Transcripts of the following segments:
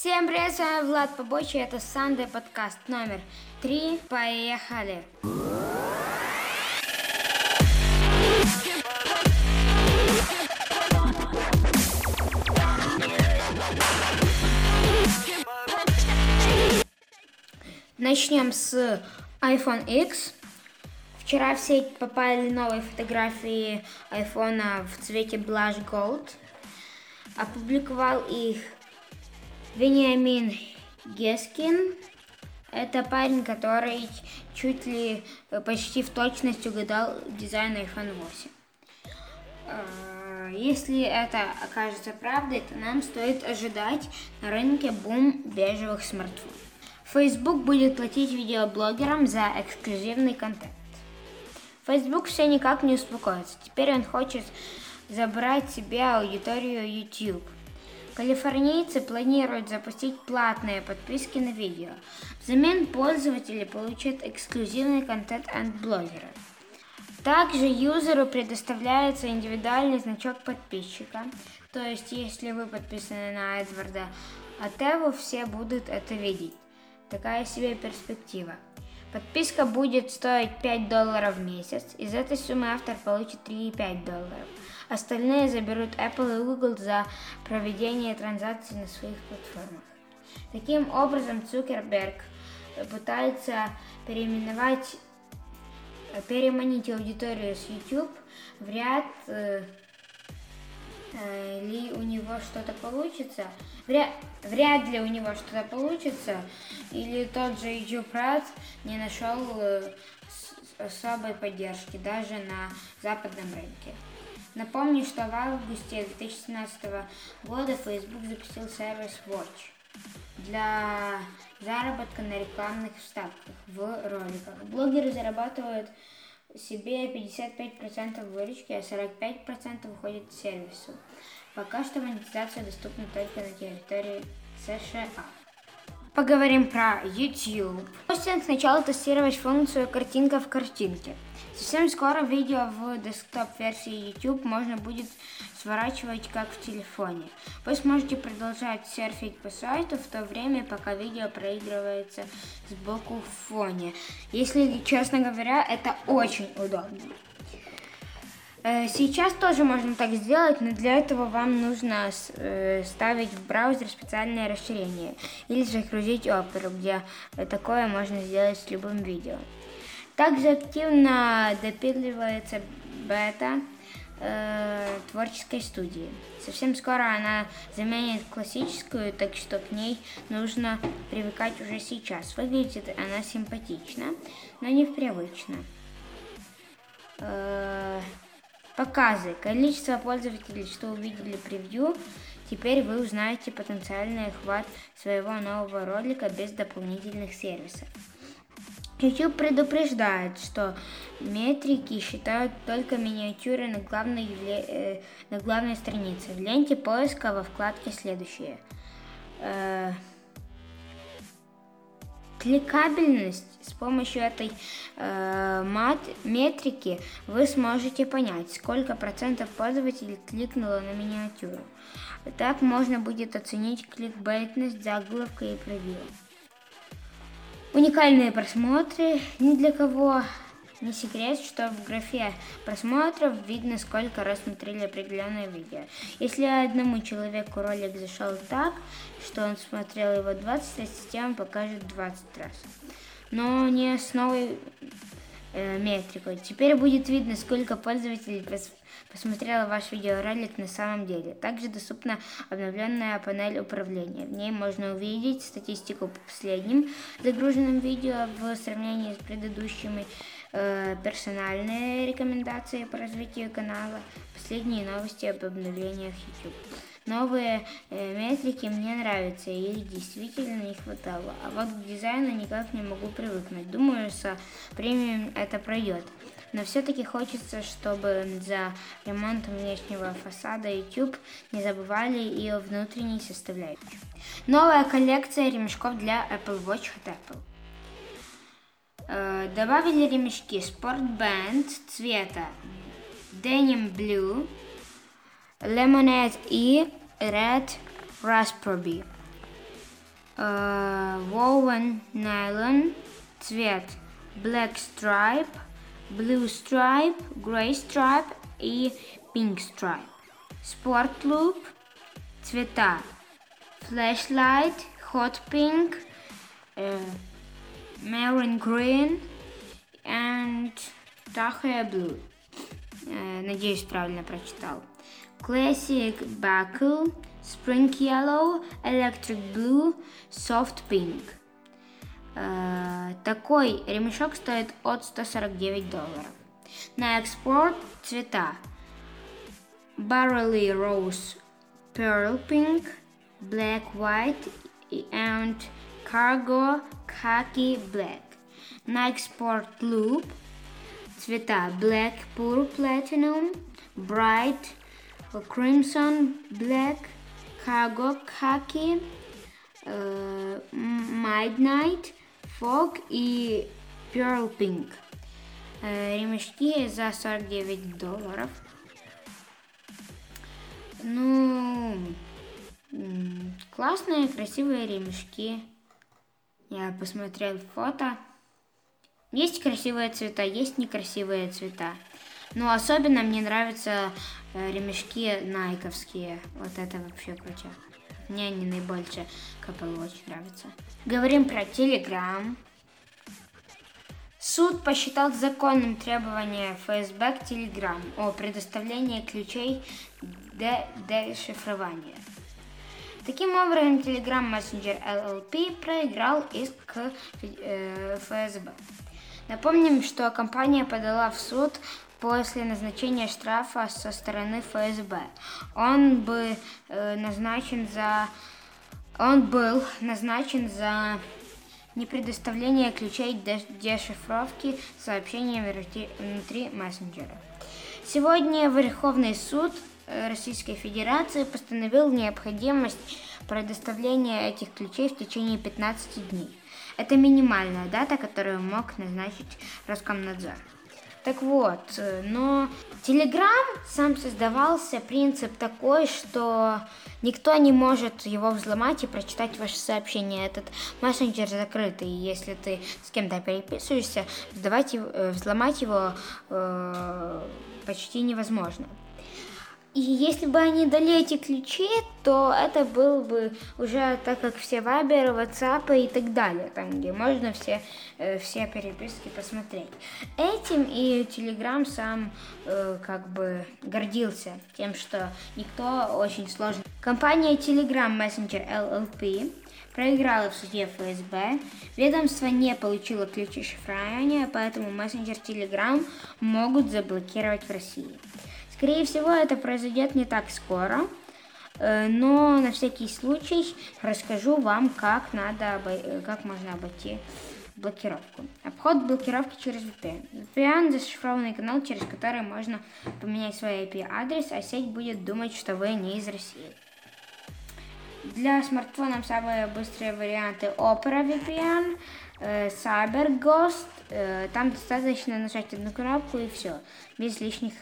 Всем привет, с вами Влад Побочи, это Сандей подкаст номер три. Поехали! Начнем с iPhone X. Вчера в сеть попали новые фотографии iPhone в цвете Blush Gold. Опубликовал их Вениамин Гескин. Это парень, который чуть ли почти в точности угадал дизайн iPhone 8. А, если это окажется правдой, то нам стоит ожидать на рынке бум бежевых смартфонов. Facebook будет платить видеоблогерам за эксклюзивный контент. Facebook все никак не успокоится. Теперь он хочет забрать себе аудиторию YouTube. Калифорнийцы планируют запустить платные подписки на видео. Взамен пользователи получат эксклюзивный контент от блогера. Также юзеру предоставляется индивидуальный значок подписчика. То есть, если вы подписаны на Эдварда Атеву, все будут это видеть. Такая себе перспектива. Подписка будет стоить 5 долларов в месяц. Из этой суммы автор получит 3,5 долларов. Остальные заберут Apple и Google за проведение транзакций на своих платформах. Таким образом, Цукерберг пытается переименовать, переманить аудиторию с YouTube в ряд э, э, ли у него что-то получится. Вряд, ли у него что-то получится. Или тот же Red не нашел э, особой поддержки даже на западном рынке. Напомню, что в августе 2017 года Facebook запустил сервис Watch для заработка на рекламных вставках в роликах. Блогеры зарабатывают себе 55% выручки, а 45% уходит сервису. Пока что монетизация доступна только на территории США. Поговорим про YouTube. Хостинг сначала тестировать функцию картинка в картинке. Совсем скоро видео в десктоп-версии YouTube можно будет сворачивать как в телефоне. Вы сможете продолжать серфить по сайту в то время, пока видео проигрывается сбоку в фоне. Если честно говоря, это очень удобно. Э, сейчас тоже можно так сделать, но для этого вам нужно э, ставить в браузер специальное расширение или загрузить Opera, где такое можно сделать с любым видео. Также активно допиливается бета э, творческой студии. Совсем скоро она заменит классическую, так что к ней нужно привыкать уже сейчас. Выглядит она симпатично, но не привычно. Э, Показы. Количество пользователей, что увидели превью. Теперь вы узнаете потенциальный охват своего нового ролика без дополнительных сервисов. YouTube предупреждает, что метрики считают только миниатюры на главной, э, на главной странице. В ленте поиска во вкладке следующее. Э, кликабельность с помощью этой э, мат метрики вы сможете понять, сколько процентов пользователей кликнуло на миниатюру. Так можно будет оценить кликбейтность заголовка и превью. Уникальные просмотры ни для кого не секрет, что в графе просмотров видно, сколько раз смотрели определенное видео. Если одному человеку ролик зашел так, что он смотрел его 20 раз, система покажет 20 раз. Но не с новой э, метрикой. Теперь будет видно, сколько пользователей посмотрела ваш видеоролик на самом деле. Также доступна обновленная панель управления. В ней можно увидеть статистику по последним загруженным видео в сравнении с предыдущими Э, персональные рекомендации по развитию канала, последние новости об обновлениях YouTube. Новые э, метрики мне нравятся, их действительно не хватало. А вот к дизайну никак не могу привыкнуть. Думаю, со временем это пройдет. Но все-таки хочется, чтобы за ремонтом внешнего фасада YouTube не забывали и о внутренней составляющей. Новая коллекция ремешков для Apple Watch от Apple. Э, добавили ремешки Sport Band цвета Denim Blue, Lemonade и Red Raspberry. э, woven nylon, цвет black stripe, blue stripe, gray stripe и pink stripe. Sport loop, цвета flashlight, hot pink, э, maroon green and Tahia blue. Э, надеюсь, правильно прочитал. Classic buckle, spring yellow, electric blue, soft pink. Э, такой ремешок стоит от 149 долларов. На экспорт цвета Barley Rose Pearl Pink, Black White and Cargo Khaki Black. На экспорт Loop цвета Black Pure Platinum, Bright Crimson Black, Cargo Khaki, uh, Midnight Fog и Pearl Pink. Э, ремешки за 49 долларов. Ну, классные, красивые ремешки. Я посмотрел фото. Есть красивые цвета, есть некрасивые цвета. Но особенно мне нравятся э, ремешки найковские. Вот это вообще крутяк. Мне они наибольше капеллы очень нравятся. Говорим про Telegram. Суд посчитал законным требование ФСБ к Telegram о предоставлении ключей для дешифрования. Таким образом, Telegram Messenger LLP проиграл иск к э, ФСБ. Напомним, что компания подала в суд после назначения штрафа со стороны ФСБ. Он бы э, назначен за он был назначен за непредоставление ключей дешифровки сообщений внутри мессенджера. Сегодня Верховный суд э, Российской Федерации постановил необходимость предоставления этих ключей в течение 15 дней. Это минимальная дата, которую мог назначить Роскомнадзор. Так вот, э, но Telegram сам создавался принцип такой, что никто не может его взломать и прочитать ваши сообщения. Этот мессенджер закрытый, если ты с кем-то переписываешься, э, взломать его э, почти невозможно. И если бы они дали эти ключи, то это был бы уже так как все Viber, WhatsApp и так далее, там где можно все, э, все переписки посмотреть. Этим и Telegram сам э, как бы гордился тем, что никто очень сложно. Компания Telegram Messenger LLP проиграла в суде ФСБ. Ведомство не получило ключи шифрования, поэтому мессенджер Telegram могут заблокировать в России. Скорее всего, это произойдет не так скоро, э, но на всякий случай расскажу вам, как, надо, э, как можно обойти блокировку. Обход блокировки через VPN. VPN – зашифрованный канал, через который можно поменять свой IP-адрес, а сеть будет думать, что вы не из России. Для смартфонов самые быстрые варианты Opera VPN, э, CyberGhost. Там достаточно нажать одну кнопку и все, без лишних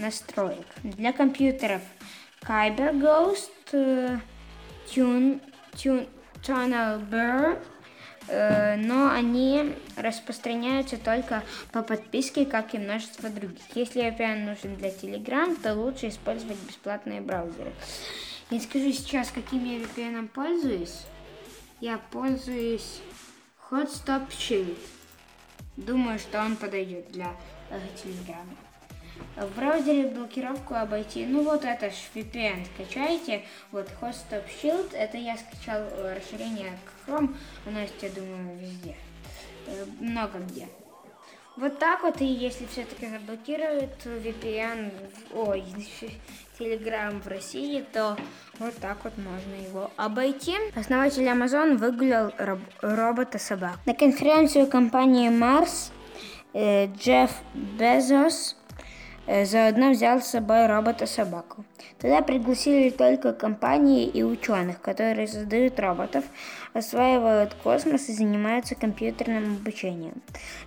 настроек. Для компьютеров Kyber Ghost, э, Tune, Tune, Tunnel Burr, э, но они распространяются только по подписке, как и множество других. Если VPN нужен для Telegram, то лучше использовать бесплатные браузеры. Я скажу сейчас, каким я VPN пользуюсь. Я пользуюсь Hotstop Shield. Думаю, что он подойдет для э, Telegram. В браузере блокировку обойти. Ну вот это ж VPN скачайте. Вот Host Stop Shield. Это я скачал э, расширение к Chrome. Оно есть, я думаю, везде. Э, много где. Вот так вот, и если все-таки заблокируют VPN, ой, Telegram в России, то вот так вот можно его обойти. Основатель Amazon выгулял роб робота-собак. На конференцию компании Mars э, Джефф Безос заодно взял с собой робота-собаку. Туда пригласили только компании и ученых, которые создают роботов, осваивают космос и занимаются компьютерным обучением.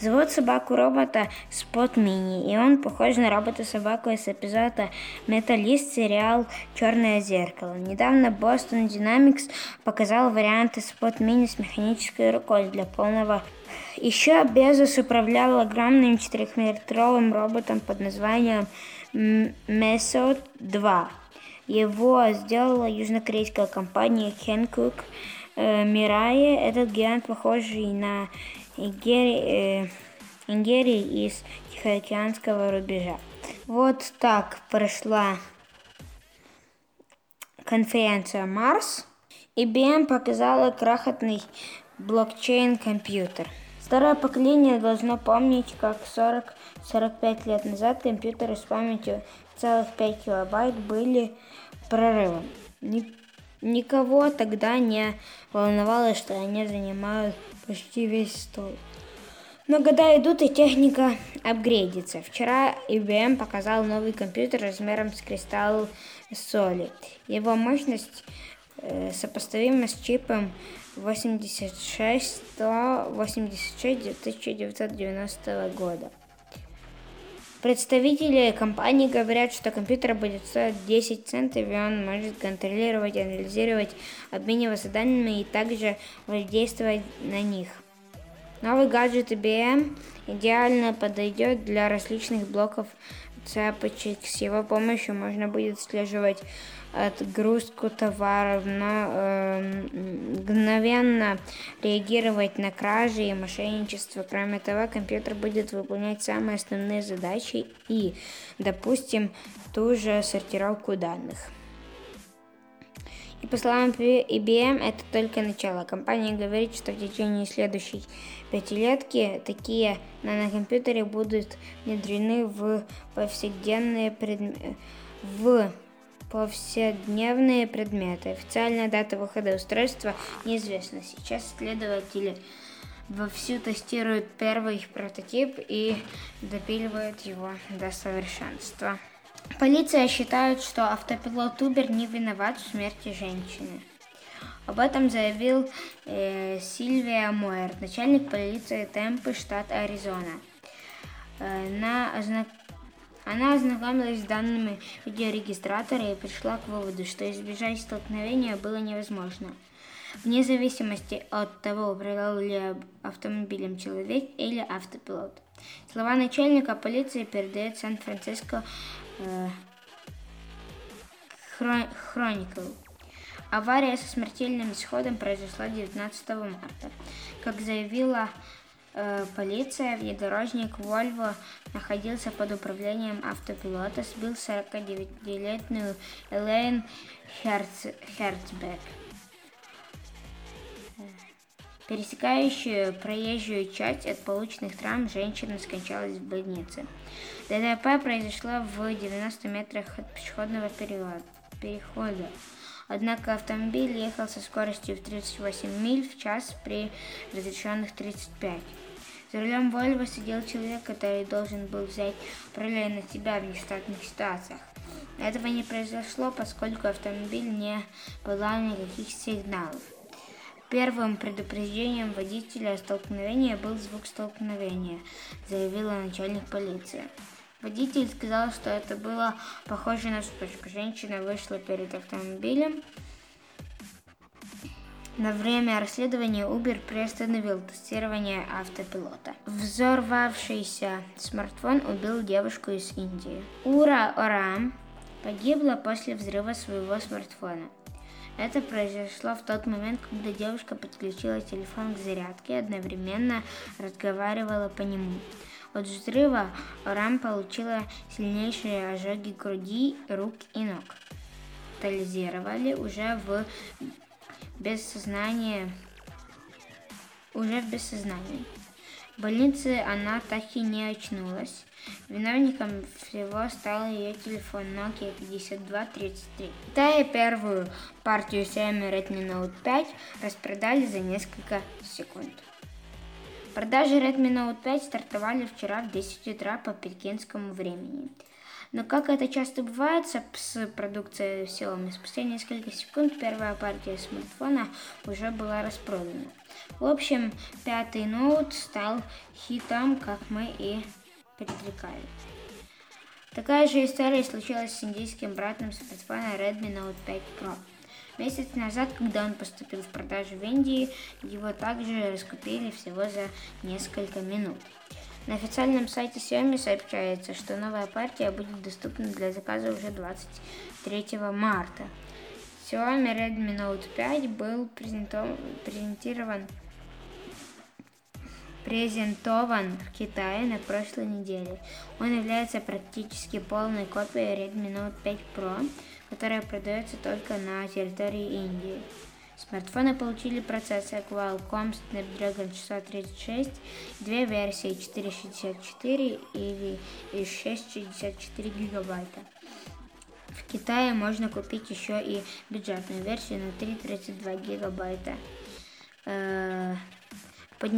Зовут собаку-робота Спот Мини, и он похож на робота-собаку из эпизода «Металлист» сериал «Черное зеркало». Недавно Boston Dynamics показал варианты Спот Мини с механической рукой для полного еще Безос управлял огромным четырехметровым роботом под названием Mesot 2. Его сделала южнокорейская компания Hankook э, Mirai. Этот гигант похожий на Игери, э, Ингери из Тихоокеанского рубежа. Вот так прошла конференция Марс. IBM показала крохотный блокчейн-компьютер. Старое поколение должно помнить, как 40-45 лет назад компьютеры с памятью целых 5 килобайт были прорывом. Никого тогда не волновало, что они занимают почти весь стол. Но года идут, и техника апгрейдится. Вчера IBM показал новый компьютер размером с кристалл соли. Его мощность э, сопоставима с чипом 86 186 1990 года. Представители компании говорят, что компьютер будет стоить 10 центов, и он может контролировать, анализировать, обмениваться данными и также воздействовать на них. Новый гаджет IBM идеально подойдет для различных блоков цепочек. С его помощью можно будет отслеживать отгрузку товаров, на, э, мгновенно реагировать на кражи и мошенничество. Кроме того, компьютер будет выполнять самые основные задачи и, допустим, ту же сортировку данных. И по словам IBM, это только начало. Компания говорит, что в течение следующей пятилетки такие нанокомпьютеры будут внедрены в повседневные предметы в повседневные предметы. Официальная дата выхода устройства неизвестна. Сейчас исследователи вовсю тестируют первый прототип и допиливают его до совершенства. Полиция считает, что автопилот Uber не виноват в смерти женщины. Об этом заявил э, Сильвия Мойер, начальник полиции Темпы, штат Аризона. Э, на ознак... Она ознакомилась с данными видеорегистратора и пришла к выводу, что избежать столкновения было невозможно. Вне зависимости от того, управлял ли автомобилем человек или автопилот. Слова начальника полиции передает Сан-Франциско э, Хроникл. Авария со смертельным исходом произошла 19 марта. Как заявила полиция, внедорожник Volvo находился под управлением автопилота, сбил 49-летнюю Элейн Херц... Херцбек, пересекающую проезжую часть от полученных травм женщина скончалась в больнице. ДТП произошло в 90 метрах от пешеходного перехода. Однако автомобиль ехал со скоростью в 38 миль в час при разрешенных 35. За рулем Volvo сидел человек, который должен был взять управление на себя в нештатных ситуациях. Этого не произошло, поскольку автомобиль не подал никаких сигналов. Первым предупреждением водителя о столкновении был звук столкновения, заявила начальник полиции. Водитель сказал, что это было похоже на вспышку. Женщина вышла перед автомобилем. На время расследования Uber приостановил тестирование автопилота. Взорвавшийся смартфон убил девушку из Индии. Ура Орам погибла после взрыва своего смартфона. Это произошло в тот момент, когда девушка подключила телефон к зарядке и одновременно разговаривала по нему. От взрыва Рам получила сильнейшие ожоги груди, рук и ног. Тотализировали уже в бессознании, уже в бессознании. В больнице она так и не очнулась. Виновником всего стал ее телефон Nokia 5233. В Китае первую партию Xiaomi Redmi Note 5 распродали за несколько секунд. Продажи Redmi Note 5 стартовали вчера в 10 утра по пекинскому времени. Но как это часто бывает с продукцией Xiaomi, спустя несколько секунд первая партия смартфона уже была распродана. В общем, пятый ноут стал хитом, как мы и предрекали. Такая же история случилась с индийским братом смартфона Redmi Note 5 Pro. Месяц назад, когда он поступил в продажу в Индии, его также раскупили всего за несколько минут. На официальном сайте Xiaomi сообщается, что новая партия будет доступна для заказа уже 23 марта. Xiaomi Redmi Note 5 был презентован презентован в Китае на прошлой неделе. Он является практически полной копией Redmi Note 5 Pro, которая продается только на территории Индии. Смартфоны получили процессор Qualcomm Snapdragon 636, две версии 464 или 664 гигабайта. В Китае можно купить еще и бюджетную версию на 332 гигабайта. Э,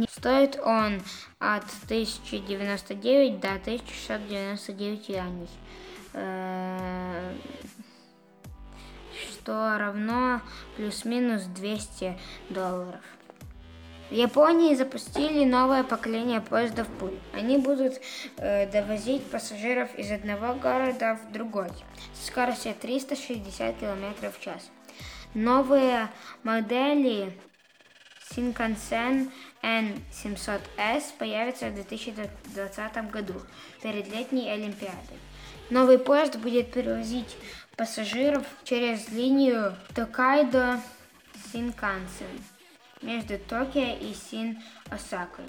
Стоит он от 1099 до 1699 юаней, э, что равно плюс-минус 200 долларов. В Японии запустили новое поколение поездов пуль. Они будут э, довозить пассажиров из одного города в другой со скоростью 360 км в час. Новые модели Shinkansen N700S появится в 2020 году, перед летней Олимпиадой. Новый поезд будет перевозить пассажиров через линию Токайдо Синкансен между Токио и Син-Осакой.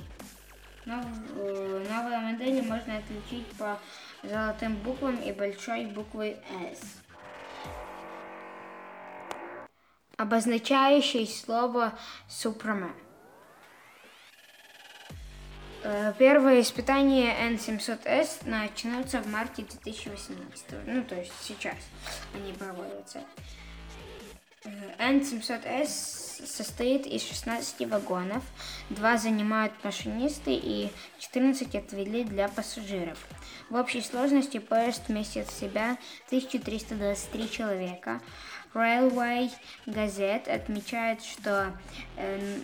Нов, э, новые модели можно отличить по золотым буквам и большой буквой S. обозначающей слово Супермен. Э, первое испытание N700S начнется в марте 2018. Ну, то есть сейчас они проводятся. Э, N700S состоит из 16 вагонов, два занимают машинисты и 14 отвели для пассажиров. В общей сложности поезд вместит в себя 1323 человека, Railway Gazette отмечает, что э,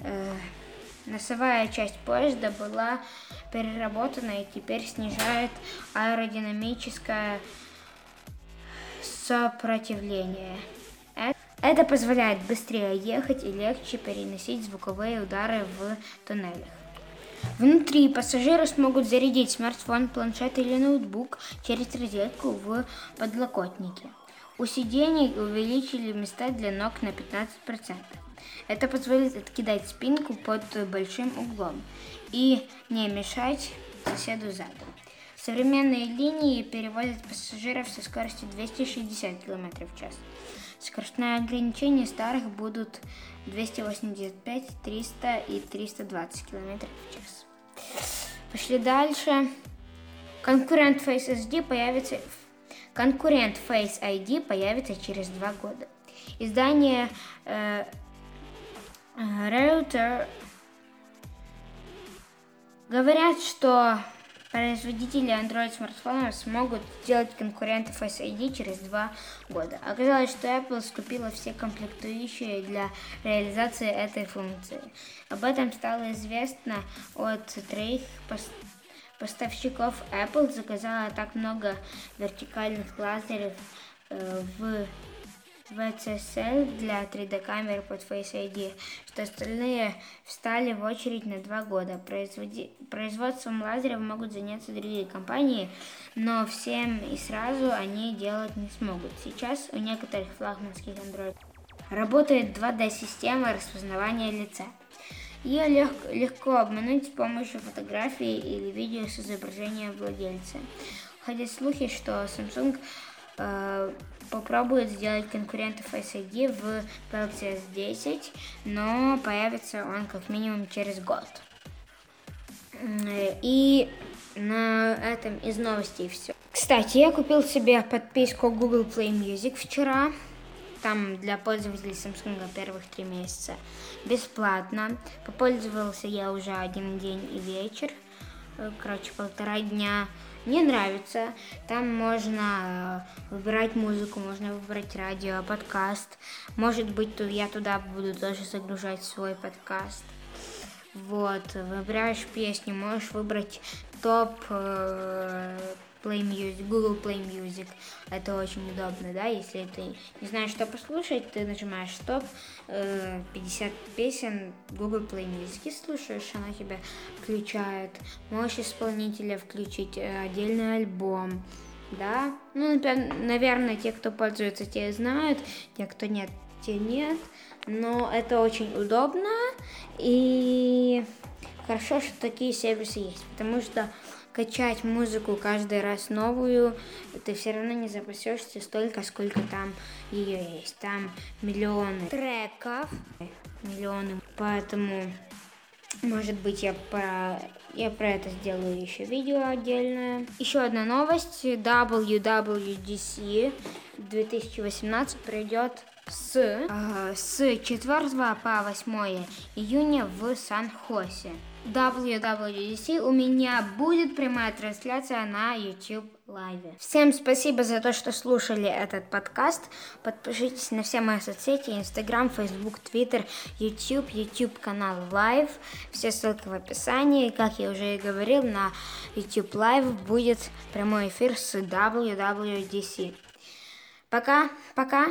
э, носовая часть поезда была переработана и теперь снижает аэродинамическое сопротивление. Это позволяет быстрее ехать и легче переносить звуковые удары в туннелях. Внутри пассажиры смогут зарядить смартфон, планшет или ноутбук через розетку в подлокотнике. У сидений увеличили места для ног на 15%. Это позволит откидать спинку под большим углом и не мешать соседу задом. Современные линии перевозят пассажиров со скоростью 260 км в час. Скоростные ограничения старых будут 285, 300 и 320 км в час. Пошли дальше. Конкурент Face SD появится в Конкурент Face ID появится через два года. Издание э, Reuters говорят, что производители Android смартфонов смогут сделать конкуренты Face ID через два года. Оказалось, что Apple скупила все комплектующие для реализации этой функции. Об этом стало известно от троих поставщиков Apple заказала так много вертикальных лазеров э, в VCSL для 3D камер под Face ID, что остальные встали в очередь на два года. Производи... Производством лазеров могут заняться другие компании, но всем и сразу они делать не смогут. Сейчас у некоторых флагманских Android работает 2D-система распознавания лица. Ее лег, легко обмануть с помощью фотографии или видео с изображением владельца. Ходят слухи, что Samsung э, попробует сделать конкурента Face ID в Galaxy S10, но появится он как минимум через год. И на этом из новостей все. Кстати, я купил себе подписку Google Play Music вчера там для пользователей Samsung первых три месяца бесплатно. Попользовался я уже один день и вечер. э, короче, полтора дня. Мне нравится. Там можно э, выбирать музыку, можно выбрать радио, подкаст. Может быть, я туда буду тоже загружать свой подкаст. Вот, выбираешь песню, можешь выбрать топ э, Play Music, Google Play Music. Это очень удобно, да, если ты не знаешь, что послушать, ты нажимаешь стоп, 50 песен Google Play Music и слушаешь, она тебя включает. Можешь исполнителя включить, э, отдельный альбом, да. Ну, наверное, те, кто пользуется, те знают, те, кто нет, те нет. Но это очень удобно и хорошо, что такие сервисы есть, потому что качать музыку каждый раз новую, ты все равно не запасешься столько, сколько там ее есть. Там миллионы треков, миллионы. Поэтому, может быть, я про, я про это сделаю еще видео отдельное. Еще одна новость. WWDC 2018 пройдет с, э, с 4 по 8 июня в Сан-Хосе. WWDC у меня будет прямая трансляция на YouTube Live. Всем спасибо за то, что слушали этот подкаст. Подпишитесь на все мои соцсети, Instagram, Facebook, Twitter, YouTube, YouTube канал Live. Все ссылки в описании. Как я уже и говорил, на YouTube Live будет прямой эфир с WWDC. Пока, пока.